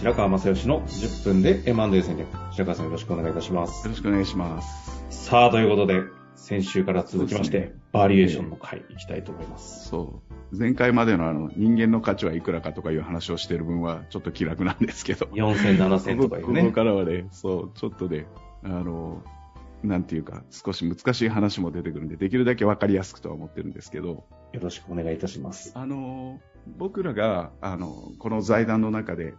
白川正義の10分で M&A 戦略。白川さんよろしくお願いいたします。よろしくお願いします。さあ、ということで、先週から続きまして、ねバリエーションの回いきたいと思います。そう。前回までのあの、人間の価値はいくらかとかいう話をしている分は、ちょっと気楽なんですけど。4000、7000とかいうここね。からはね、そう、ちょっとね、あの、なんていうか、少し難しい話も出てくるんで、できるだけわかりやすくとは思ってるんですけど、よろしくお願いいたします。あの、僕らが、あの、この財団の中で、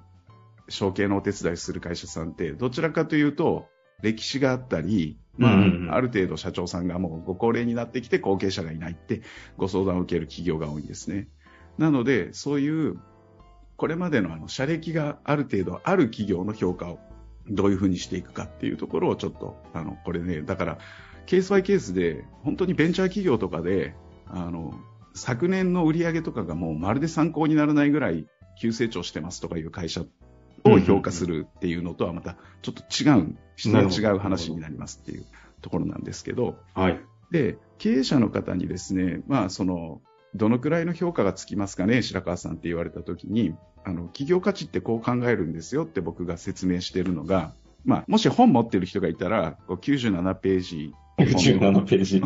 承継のお手伝いする会社さんって、どちらかというと、歴史があったり、まあ、うんうんうんある程度社長さんがもうご高齢になってきて後継者がいないってご相談を受ける企業が多いんですね。なので、そういう、これまでのあの、社歴がある程度ある企業の評価をどういうふうにしていくかっていうところをちょっと、あの、これね、だから、ケースバイケースで、本当にベンチャー企業とかで、あの、昨年の売り上げとかがもうまるで参考にならないぐらい急成長してますとかいう会社を評価するっていうのとはまたちょっと違う、質が違う話になりますっていうところなんですけど、はい。で、経営者の方にですね、まあその、どのくらいの評価がつきますかね、白川さんって言われたときに、あの、企業価値ってこう考えるんですよって僕が説明しているのが、まあ、もし本持ってる人がいたら、こう97ページ。17ページ。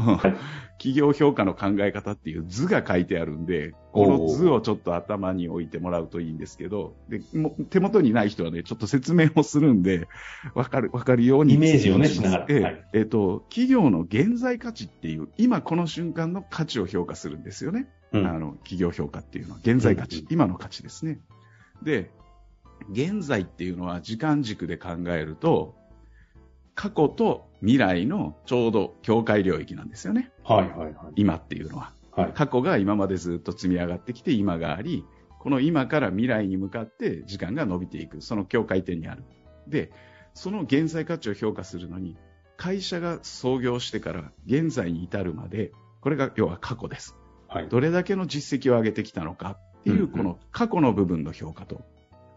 企業評価の考え方っていう図が書いてあるんで、この図をちょっと頭に置いてもらうといいんですけど、でも手元にない人はね、ちょっと説明をするんで、わかる、わかるように。イメージをねしながら。ええはい。えっと、企業の現在価値っていう、今この瞬間の価値を評価するんですよね。うん。あの、企業評価っていうのは、現在価値、うん。今の価値ですね。で、現在っていうのは時間軸で考えると、過去と未来のちょうど境界領域なんですよね。はい、はい、はい。今っていうのは。はい。過去が今までずっと積み上がってきて今があり、この今から未来に向かって時間が伸びていく、その境界点にある。で、その現在価値を評価するのに、会社が創業してから現在に至るまで、これが要は過去です。はい。どれだけの実績を上げてきたのかっていう、この過去の部分の評価と、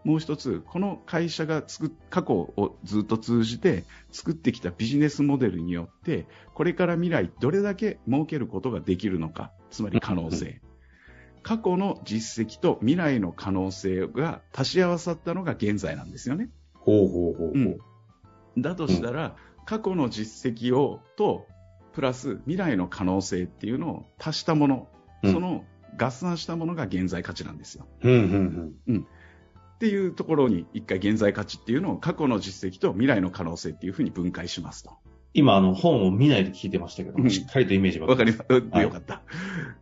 もう一つ、この会社が作っ過去をずっと通じて作ってきたビジネスモデルによって、これから未来どれだけ儲けることができるのか、つまり可能性。過去の実績と未来の可能性が足し合わさったのが現在なんですよね。ほうほうほうほう。うんだとしたら、過去の実績をと、プラス未来の可能性っていうのを足したもの、うんその合算したものが現在価値なんですよ。うん、うん、うん。っていうところに一回現在価値っていうのを過去の実績と未来の可能性っていうふうに分解しますと。今、あの、本を見ないで聞いてましたけど、うんしっかりとイメージがわかります。よかった。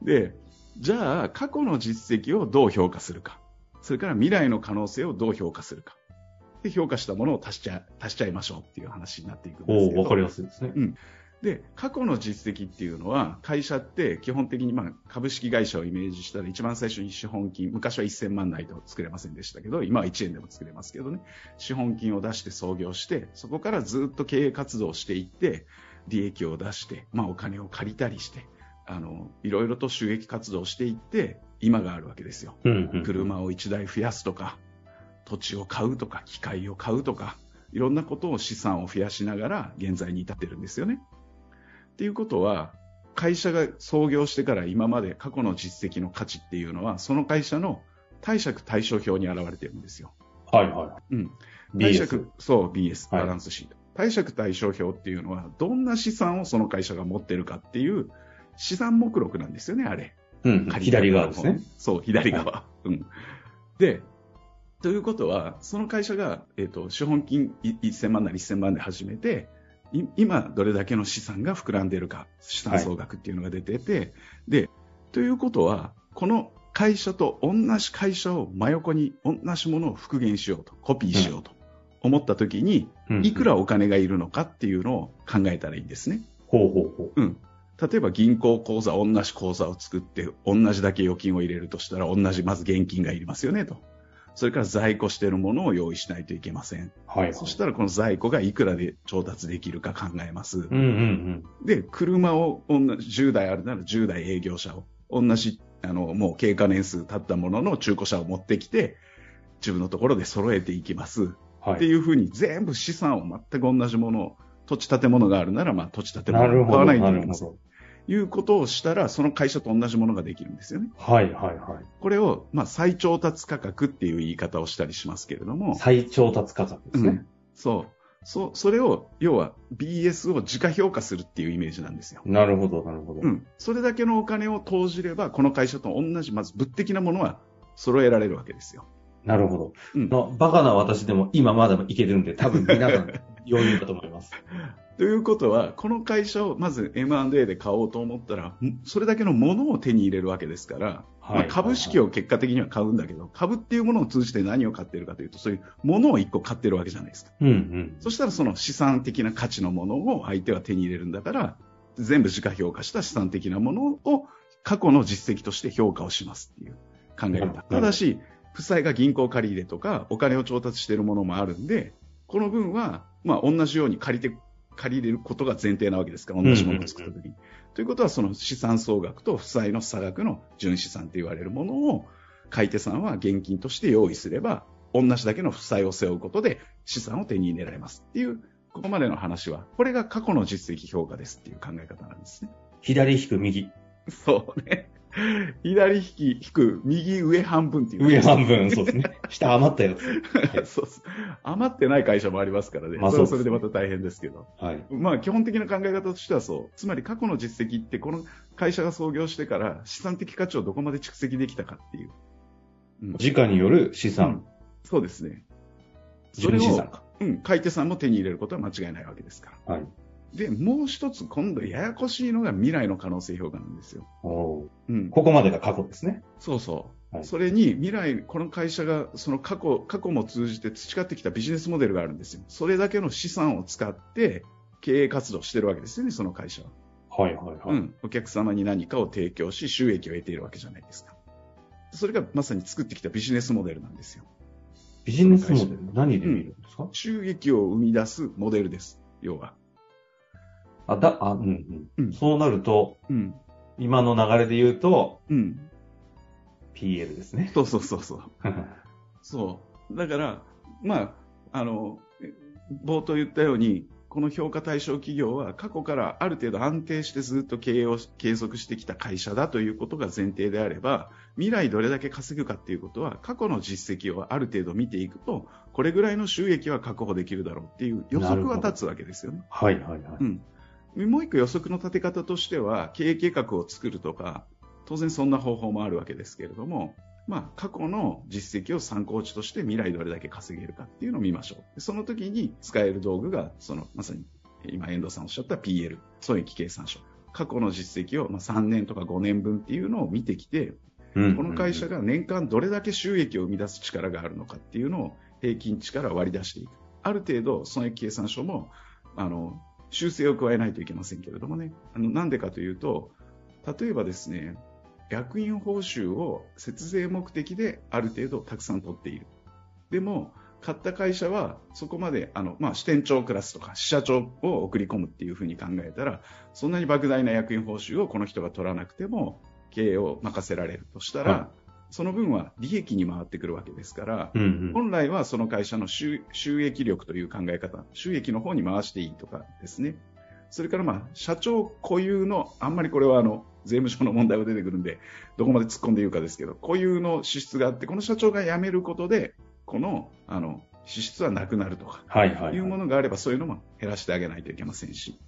で、じゃあ過去の実績をどう評価するか。それから未来の可能性をどう評価するか。で、評価したものを足しちゃ、足しちゃいましょうっていう話になっていくんですけど。おおわかりやすいですね。で、過去の実績っていうのは、会社って基本的にまあ株式会社をイメージしたら一番最初に資本金、昔は1000万ないと作れませんでしたけど、今は1円でも作れますけどね、資本金を出して創業して、そこからずっと経営活動をしていって、利益を出して、まあお金を借りたりして、あの、いろいろと収益活動をしていって、今があるわけですよ。うん、うん。車を1台増やすとか、土地を買うとか、機械を買うとか、いろんなことを資産を増やしながら現在に至ってるんですよね。っていうことは、会社が創業してから今まで過去の実績の価値っていうのは、その会社の貸借対照表に現れてるんですよ。はい、はうん。い。貸 BS 借、そう、BS、はいバランスシート。貸借対照表っていうのは、どんな資産をその会社が持ってるかっていう資産目録なんですよね、あれ。うん、左側ですね。。そう、左側。うん。で、ということは、その会社が、えっ、と、資本金い1000万なり1000万で始めて、い今、どれだけの資産が膨らんでるか、資産総額っていうのが出てて、で、ということは、この会社と同じ会社を真横に同じものを復元しようと、コピーしようと思った時に、うんいくらお金がいるのかっていうのを考えたらいいんですね。ほうほうほう。うん。例えば銀行口座、同じ口座を作って、同じだけ預金を入れるとしたら、同じまず現金がいりますよね、と。それから在庫しているものを用意しないといけません。はい。そしたらこの在庫がいくらで調達できるか考えます。うんうんで、車を同じ10台あるなら10台営業車を、同じ、あの、もう経過年数経ったものの中古車を持ってきて、自分のところで揃えていきます。うん。はい。っていうふうに全部資産を全く同じものを、土地建物があるなら、まあ土地建。物を買わないとないけません。ど。いうことをしたら、その会社と同じものができるんですよね。はいはいはい。これを、まあ再調達価格っていう言い方をしたりしますけれども、再調達価格ですねうん。そう。そう、それを、要は BS を自家評価するっていうイメージなんですよ。なるほど、なるほど。うん。それだけのお金を投じれば、この会社と同じ、まず物的なものは揃えられるわけですよ。なるほど。うんのバカな私でも今まだいけてるんで、多分皆さん余裕だと思います。ということは、この会社をまず M&A で買おうと思ったら、んそれだけのものを手に入れるわけですから、はいまあ、株式を結果的には買うんだけど、株っていうものを通じて何を買ってるかというと、そういうものを一個買ってるわけじゃないですか。うんうん。そしたらその資産的な価値のものを相手は手に入れるんだから、全部自家評価した資産的なものを過去の実績として評価をしますっていう考え方。ただし、負債が銀行借り入れとかお金を調達しているものもあるんで、この分は、まあ同じように借りて、借り入れることが前提なわけですから、同じものを作った時に。ということは、その資産総額と負債の差額の純資産と言われるものを、買い手さんは現金として用意すれば、同じだけの負債を背負うことで資産を手に入れられますっていう、ここまでの話は、これが過去の実績評価ですっていう考え方なんですね。左引く右。そうね。左引き、引く、右上半分っていう。上半分、そうですね。下余ったやつ。そうそう余ってない会社もありますからね。まあそれはそれでまた大変ですけど。はい。まあ基本的な考え方としてはそう。つまり過去の実績ってこの会社が創業してから資産的価値をどこまで蓄積できたかっていう。うん時価による資産うん、そうですね。それを純資産か。うん、買い手さんも手に入れることは間違いないわけですから。はい。で、もう一つ今度ややこしいのが未来の可能性評価なんですよ。うん。ここまでが過去ですね。そうそう。はいそれに未来、この会社がその過去、過去も通じて培ってきたビジネスモデルがあるんですよ。それだけの資産を使って経営活動してるわけですよね、その会社は。はいはいはい。うん。お客様に何かを提供し収益を得ているわけじゃないですか。それがまさに作ってきたビジネスモデルなんですよ。ビジネスモデル、何で見るんですか、収益を生み出すモデルです。要は。あ、だ、あ、うんうん。うんそうなると、うん。今の流れで言うと、うん。PL ですね。そうそうそうそう。そう。だから、まあ、あの、え冒頭言ったように、この評価対象企業は過去からある程度安定してずっと経営を継続してきた会社だということが前提であれば、未来どれだけ稼ぐかっていうことは、過去の実績をある程度見ていくと、これぐらいの収益は確保できるだろうっていう予測は立つわけですよね。はいはいはい。うん。もう一個予測の立て方としては、経営計画を作るとか、当然そんな方法もあるわけですけれども、まあ、過去の実績を参考値として未来どれだけ稼げるかっていうのを見ましょう。でその時に使える道具が、その、まさに、今遠藤さんおっしゃった PL、損益計算書。過去の実績を、まあ、3年とか5年分っていうのを見てきて、うんこの会社が年間どれだけ収益を生み出す力があるのかっていうのを平均値から割り出していく。ある程度、損益計算書も、あの、修正を加えないといけませんけれどもね。あの、なんでかというと、例えばですね、役員報酬を節税目的である程度たくさん取っている。でも、買った会社はそこまで、あの、まあ、支店長クラスとか支社長を送り込むっていうふうに考えたら、そんなに莫大な役員報酬をこの人が取らなくても、経営を任せられるとしたら、はその分は利益に回ってくるわけですから、うんうん。本来はその会社の収収益力という考え方、収益の方に回していいとかですね。それからまあ、社長固有の、あんまりこれはあの、税務署の問題が出てくるんで、どこまで突っ込んで言うかですけど、固有の支出があって、この社長が辞めることで、この、あの、支出はなくなるとか、はいはい、いうはい。ものがあれば、そういうのも減らしてあげないといけませんし。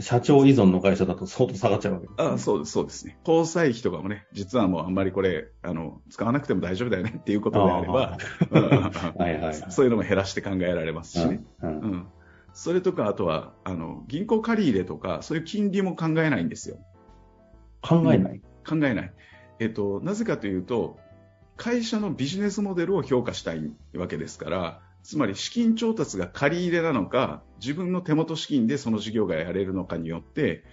社長依存の会社だと相当下がっちゃうわけです、ね。あそうです、そうですね。交際費とかもね、実はもうあんまりこれ、あの、使わなくても大丈夫だよねっていうことであれば、うんはいはいはい。そういうのも減らして考えられますしね。うんうんうん。それとか、あとは、あの、銀行借り入れとか、そういう金利も考えないんですよ。考えない？考えない。えっと、なぜかというと、会社のビジネスモデルを評価したいわけですから、つまり資金調達が借り入れなのか、自分の手元資金でその事業がやれるのかによって、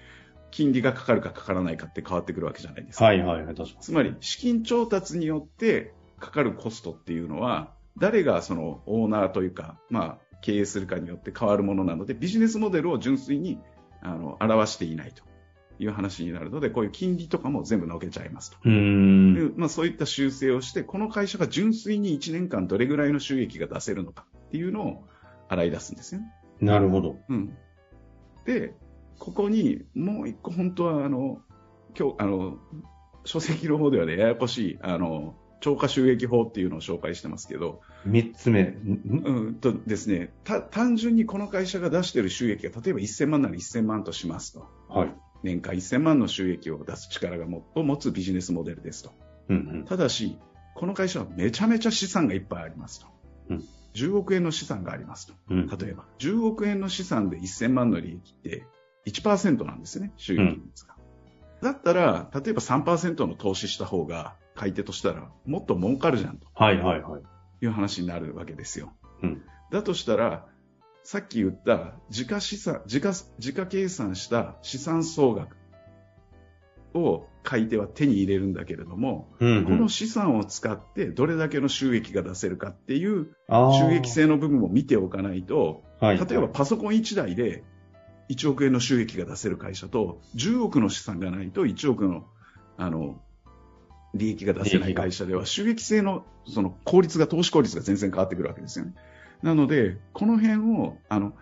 金利がかかるかかからないかって変わってくるわけじゃないですか。はいはいはい、確かつまり、資金調達によってかかるコストっていうのは、誰がそのオーナーというか、まあ、経営するかによって変わるものなので、ビジネスモデルを純粋にあの表していないという話になるので、こういう金利とかも全部のけちゃいますと。うん。でまあ、そういった修正をして、この会社が純粋に1年間どれぐらいの収益が出せるのかっていうのを洗い出すんですよね。なるほど。うん。で、ここにもう一個本当はあの、今日、あの、書籍の方ではね、ややこしい、あの、超過収益法っていうのを紹介してますけど、三つ目。ん？うんとですね、た単純にこの会社が出している収益が例えば1000万なら1000万としますと。はい。年間1000万の収益を出す力がもを持つビジネスモデルですと。うんただし、この会社はめちゃめちゃ資産がいっぱいありますと。うん10億円の資産がありますと。うん。うん。例えば、10億円の資産で1000万の利益って1%なんですよね、収益率が。だったら、例えば3%の投資した方が、買い手としたら、もっと儲かるじゃんとはいはいはい。いう話になるわけですよ。うん。だとしたら、さっき言った自家資産、自家、自家計算した資産総額を買い手は手に入れるんだけれども、うん。この資産を使ってどれだけの収益が出せるかっていう収益性の部分を見ておかないと、はい。例えばパソコン1台で1億円の収益が出せる会社と、10億の資産がないと1億の、あの、利益が出せない会社では、収益性のその効率が、投資効率が全然変わってくるわけですよね。なので、この辺を、あの、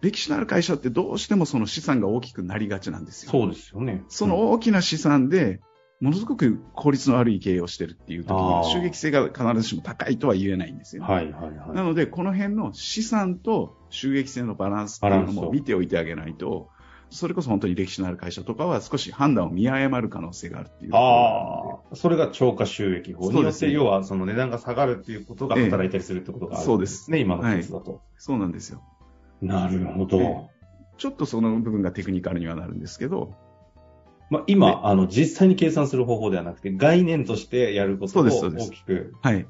歴史のある会社ってどうしてもその資産が大きくなりがちなんですよ。そうですよね。その大きな資産で、ものすごく効率の悪い経営をしてるっていう時あーに、収益性が必ずしも高いとは言えないんですよ、ね。はいはいは。ないので、この辺の資産と収益性のバランスっていうのも見ておいてあげないと、それこそ本当に歴史のある会社とかは少し判断を見誤る可能性があるっていうああ、それが超過収益法によって、要はその値段が下がるっていうことが働いたりするってことがあるんそうですね、今のケースだと。で、そうなんですよ。なるほど。ええちょっとその部分がテクニカルにはなるんですけど、まあ、今、あの、実際に計算する方法ではなくて、概念としてやることをそうですそうです大きく。はい。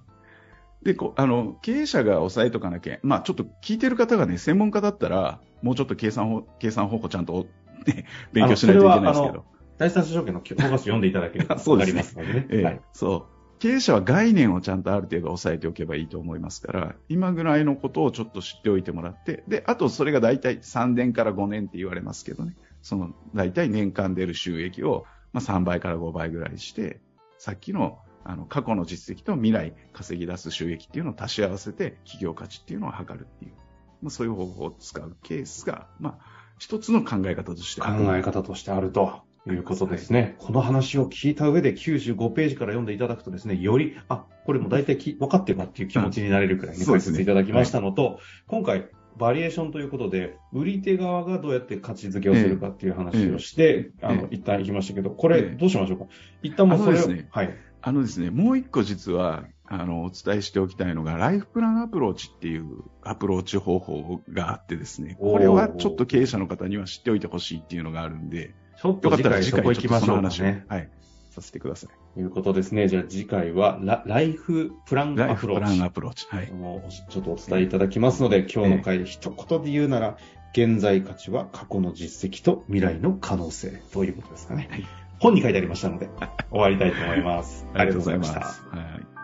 で、こう、あの、経営者が押さえとかなきゃ、まあちょっと聞いてる方がね、専門家だったら、もうちょっと計算法、計算方法ちゃんと、ね、勉強しないといけないですけど。第三者証券の教科書読んでいただければそうですねわかりますのでね。ええはい。そう。経営者は概念をちゃんとある程度押さえておけばいいと思いますから、今ぐらいのことをちょっと知っておいてもらって、で、あとそれが大体3年から5年って言われますけどね、その大体年間出る収益を、まあ、3倍から5倍ぐらいして、さっきのあの過去の実績と未来稼ぎ出す収益っていうのを足し合わせて企業価値っていうのを測るっていう、まあ、そういう方法を使うケースが、まあ、一つの考え方として考ある。え方としてあるということですね。この話を聞いた上で95ページから読んでいただくとですね、より、あ、これも大体き分かってるなっていう気持ちになれるくらいね、解説いただきましたのと、今回、バリュエーションということで、売り手側がどうやって価値づけをするかっていう話をして、あの、ええ。一旦行きましたけど、これええ。どうしましょうか？一旦もうそれを、ね。はい。あのですね、もう一個実は、あの、お伝えしておきたいのが、ライフプランアプローチっていうアプローチ方法があってですね、これはちょっと経営者の方には知っておいてほしいっていうのがあるんで、ちょっとよかったら次回ちょっ行きましょうかとその話を、ね。はい、させてください。ということですね。じゃあ次回はラ、ライフプランライアプローチフプランア。プローチ。はい。ちょっとお伝えいただきますので、今日の回で一言で言うなら、現在価値は過去の実績と未来の可能性ということですかね。はい本に書いてありましたので、終わりたいと思います。ありがとうございます。ありがとうございましたはい